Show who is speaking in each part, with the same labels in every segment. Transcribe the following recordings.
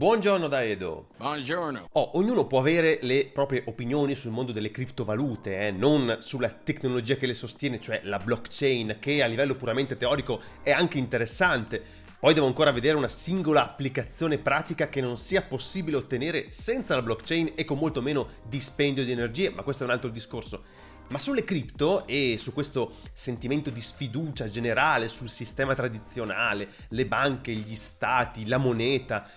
Speaker 1: Buongiorno da Edo.
Speaker 2: Buongiorno.
Speaker 1: Oh, ognuno può avere le proprie opinioni sul mondo delle criptovalute, eh? non sulla tecnologia che le sostiene, cioè la blockchain, che a livello puramente teorico è anche interessante. Poi devo ancora vedere una singola applicazione pratica che non sia possibile ottenere senza la blockchain e con molto meno dispendio di energie, ma questo è un altro discorso. Ma sulle cripto e su questo sentimento di sfiducia generale sul sistema tradizionale, le banche, gli stati, la moneta,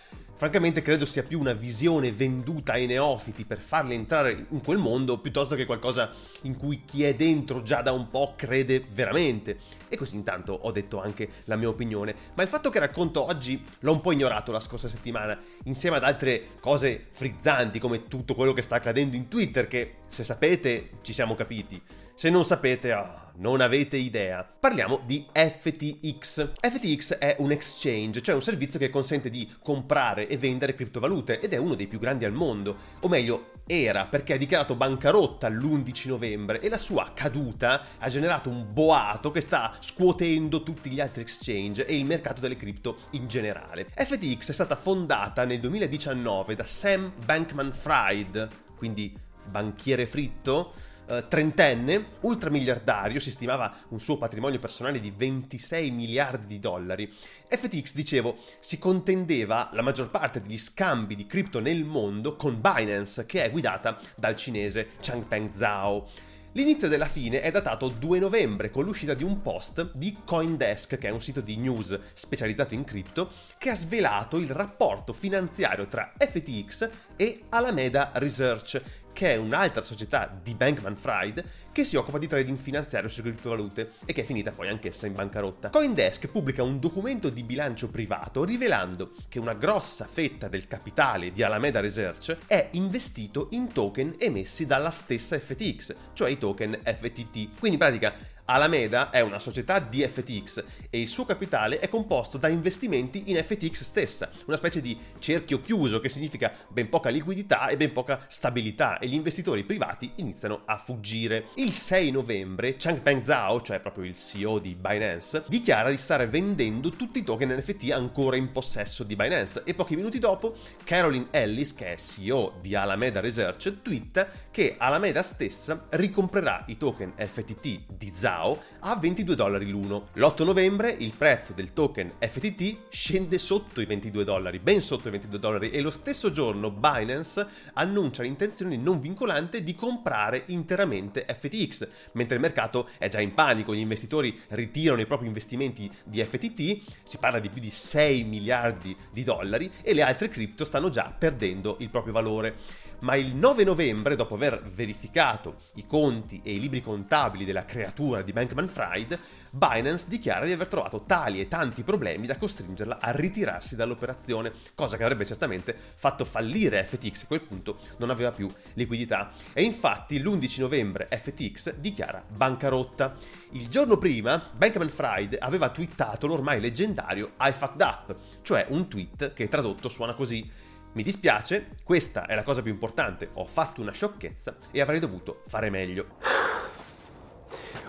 Speaker 1: Francamente credo sia più una visione venduta ai neofiti per farli entrare in quel mondo piuttosto che qualcosa in cui chi è dentro già da un po' crede veramente. E così intanto ho detto anche la mia opinione. Ma il fatto che racconto oggi l'ho un po' ignorato la scorsa settimana, insieme ad altre cose frizzanti come tutto quello che sta accadendo in Twitter che, se sapete, ci siamo capiti. Se non sapete, oh, non avete idea. Parliamo di FTX. FTX è un exchange, cioè un servizio che consente di comprare e vendere criptovalute ed è uno dei più grandi al mondo. O meglio, era perché ha dichiarato bancarotta l'11 novembre e la sua caduta ha generato un boato che sta scuotendo tutti gli altri exchange e il mercato delle cripto in generale. FTX è stata fondata nel 2019 da Sam Bankman-Fried, quindi banchiere fritto, eh, trentenne, ultramiliardario, si stimava un suo patrimonio personale di 26 miliardi di dollari. FTX, dicevo, si contendeva la maggior parte degli scambi di cripto nel mondo con Binance, che è guidata dal cinese Changpeng Zhao. L'inizio della fine è datato 2 novembre con l'uscita di un post di Coindesk, che è un sito di news specializzato in cripto, che ha svelato il rapporto finanziario tra FTX e Alameda Research, che è un'altra società di Bankman Fried che si occupa di trading finanziario su criptovalute e che è finita poi anch'essa in bancarotta. Coindesk pubblica un documento di bilancio privato rivelando che una grossa fetta del capitale di Alameda Research è investito in token emessi dalla stessa FTX, cioè i token FTT. Quindi in pratica Alameda è una società di FTX e il suo capitale è composto da investimenti in FTX stessa, una specie di cerchio chiuso che significa ben poca liquidità e ben poca stabilità e gli investitori privati iniziano a fuggire. Il 6 novembre Changpeng Zhao, cioè proprio il CEO di Binance, dichiara di stare vendendo tutti i token NFT ancora in possesso di Binance e pochi minuti dopo Caroline Ellis, che è CEO di Alameda Research, twitta che Alameda stessa ricomprerà i token FTT di Zhao DAO a 22 dollari l'uno. L'8 novembre il prezzo del token FTT scende sotto i 22 dollari, ben sotto i 22 dollari e lo stesso giorno Binance annuncia l'intenzione non vincolante di comprare interamente FTX, mentre il mercato è già in panico, gli investitori ritirano i propri investimenti di FTT, si parla di più di 6 miliardi di dollari e le altre cripto stanno già perdendo il proprio valore ma il 9 novembre, dopo aver verificato i conti e i libri contabili della creatura di Bankman Fried, Binance dichiara di aver trovato tali e tanti problemi da costringerla a ritirarsi dall'operazione, cosa che avrebbe certamente fatto fallire FTX, a quel punto non aveva più liquidità. E infatti l'11 novembre FTX dichiara bancarotta. Il giorno prima Bankman Fried aveva twittato l'ormai leggendario I fucked up, cioè un tweet che tradotto suona così mi dispiace, questa è la cosa più importante, ho fatto una sciocchezza e avrei dovuto fare meglio.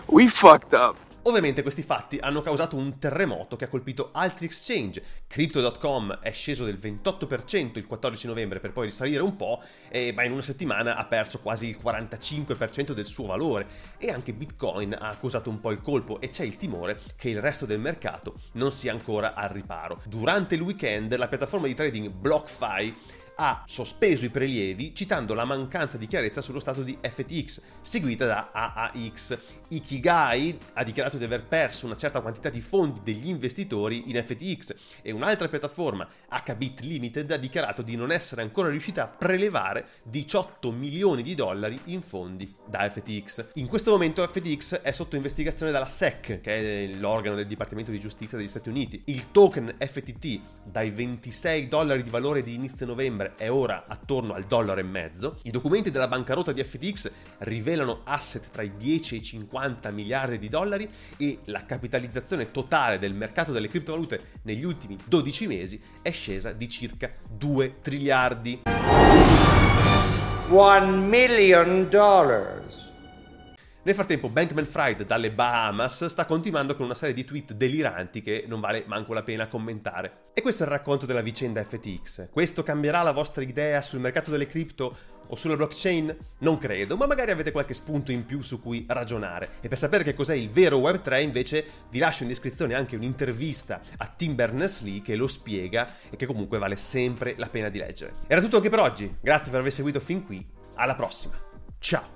Speaker 2: We fucked up.
Speaker 1: Ovviamente questi fatti hanno causato un terremoto che ha colpito altri exchange. Crypto.com è sceso del 28% il 14 novembre per poi risalire un po' e in una settimana ha perso quasi il 45% del suo valore e anche Bitcoin ha accusato un po' il colpo e c'è il timore che il resto del mercato non sia ancora al riparo. Durante il weekend la piattaforma di trading BlockFi ha sospeso i prelievi citando la mancanza di chiarezza sullo stato di FTX, seguita da AAX. Ikigai ha dichiarato di aver perso una certa quantità di fondi degli investitori in FTX e un'altra piattaforma, HBit Limited, ha dichiarato di non essere ancora riuscita a prelevare 18 milioni di dollari in fondi da FTX. In questo momento FTX è sotto investigazione dalla SEC, che è l'organo del Dipartimento di Giustizia degli Stati Uniti. Il token FTT, dai 26 dollari di valore di inizio novembre novembre è ora attorno al dollaro e mezzo. I documenti della bancarotta di FTX rivelano asset tra i 10 e i 50 miliardi di dollari e la capitalizzazione totale del mercato delle criptovalute negli ultimi 12 mesi è scesa di circa 2 triliardi.
Speaker 3: 1 million dollars.
Speaker 1: Nel frattempo Bankman Fried dalle Bahamas sta continuando con una serie di tweet deliranti che non vale manco la pena commentare. E questo è il racconto della vicenda FTX. Questo cambierà la vostra idea sul mercato delle cripto o sulla blockchain? Non credo, ma magari avete qualche spunto in più su cui ragionare. E per sapere che cos'è il vero Web3 invece vi lascio in descrizione anche un'intervista a Tim Berners-Lee che lo spiega e che comunque vale sempre la pena di leggere. Era tutto anche per oggi, grazie per aver seguito fin qui, alla prossima, ciao!